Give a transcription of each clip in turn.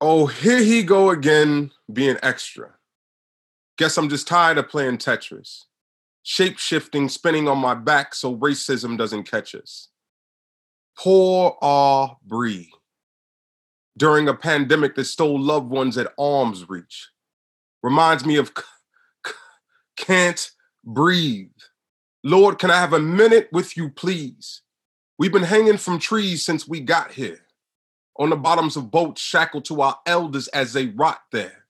Oh, here he go again, being extra. Guess I'm just tired of playing Tetris. Shape shifting, spinning on my back so racism doesn't catch us. Poor Aubrey. During a pandemic that stole loved ones at arm's reach. Reminds me of c- c- can't breathe. Lord, can I have a minute with you, please? We've been hanging from trees since we got here, on the bottoms of boats, shackled to our elders as they rot there.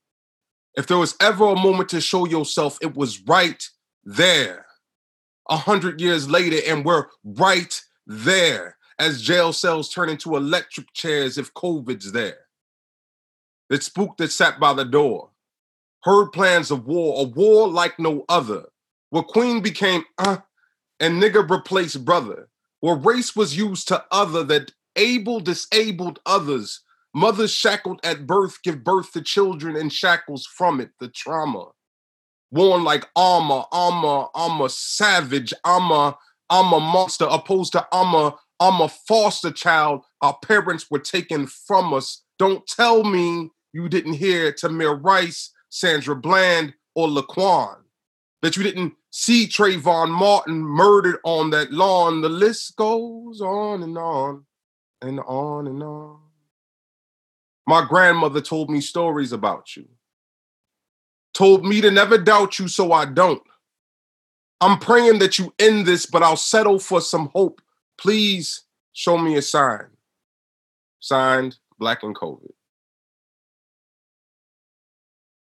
If there was ever a moment to show yourself, it was right there. A hundred years later, and we're right there as jail cells turn into electric chairs if COVID's there. That spook that sat by the door, heard plans of war, a war like no other, where queen became uh and nigger replaced brother, where race was used to other that able disabled others, mothers shackled at birth give birth to children in shackles from it, the trauma. Worn like armor, armor, I'm a savage, I'm a, I'm a monster, opposed to I'm a, I'm a foster child. Our parents were taken from us. Don't tell me you didn't hear Tamir Rice, Sandra Bland, or Laquan. That you didn't see Trayvon Martin murdered on that lawn. The list goes on and on and on and on. My grandmother told me stories about you, told me to never doubt you, so I don't. I'm praying that you end this, but I'll settle for some hope. Please show me a sign. Signed, Black and COVID.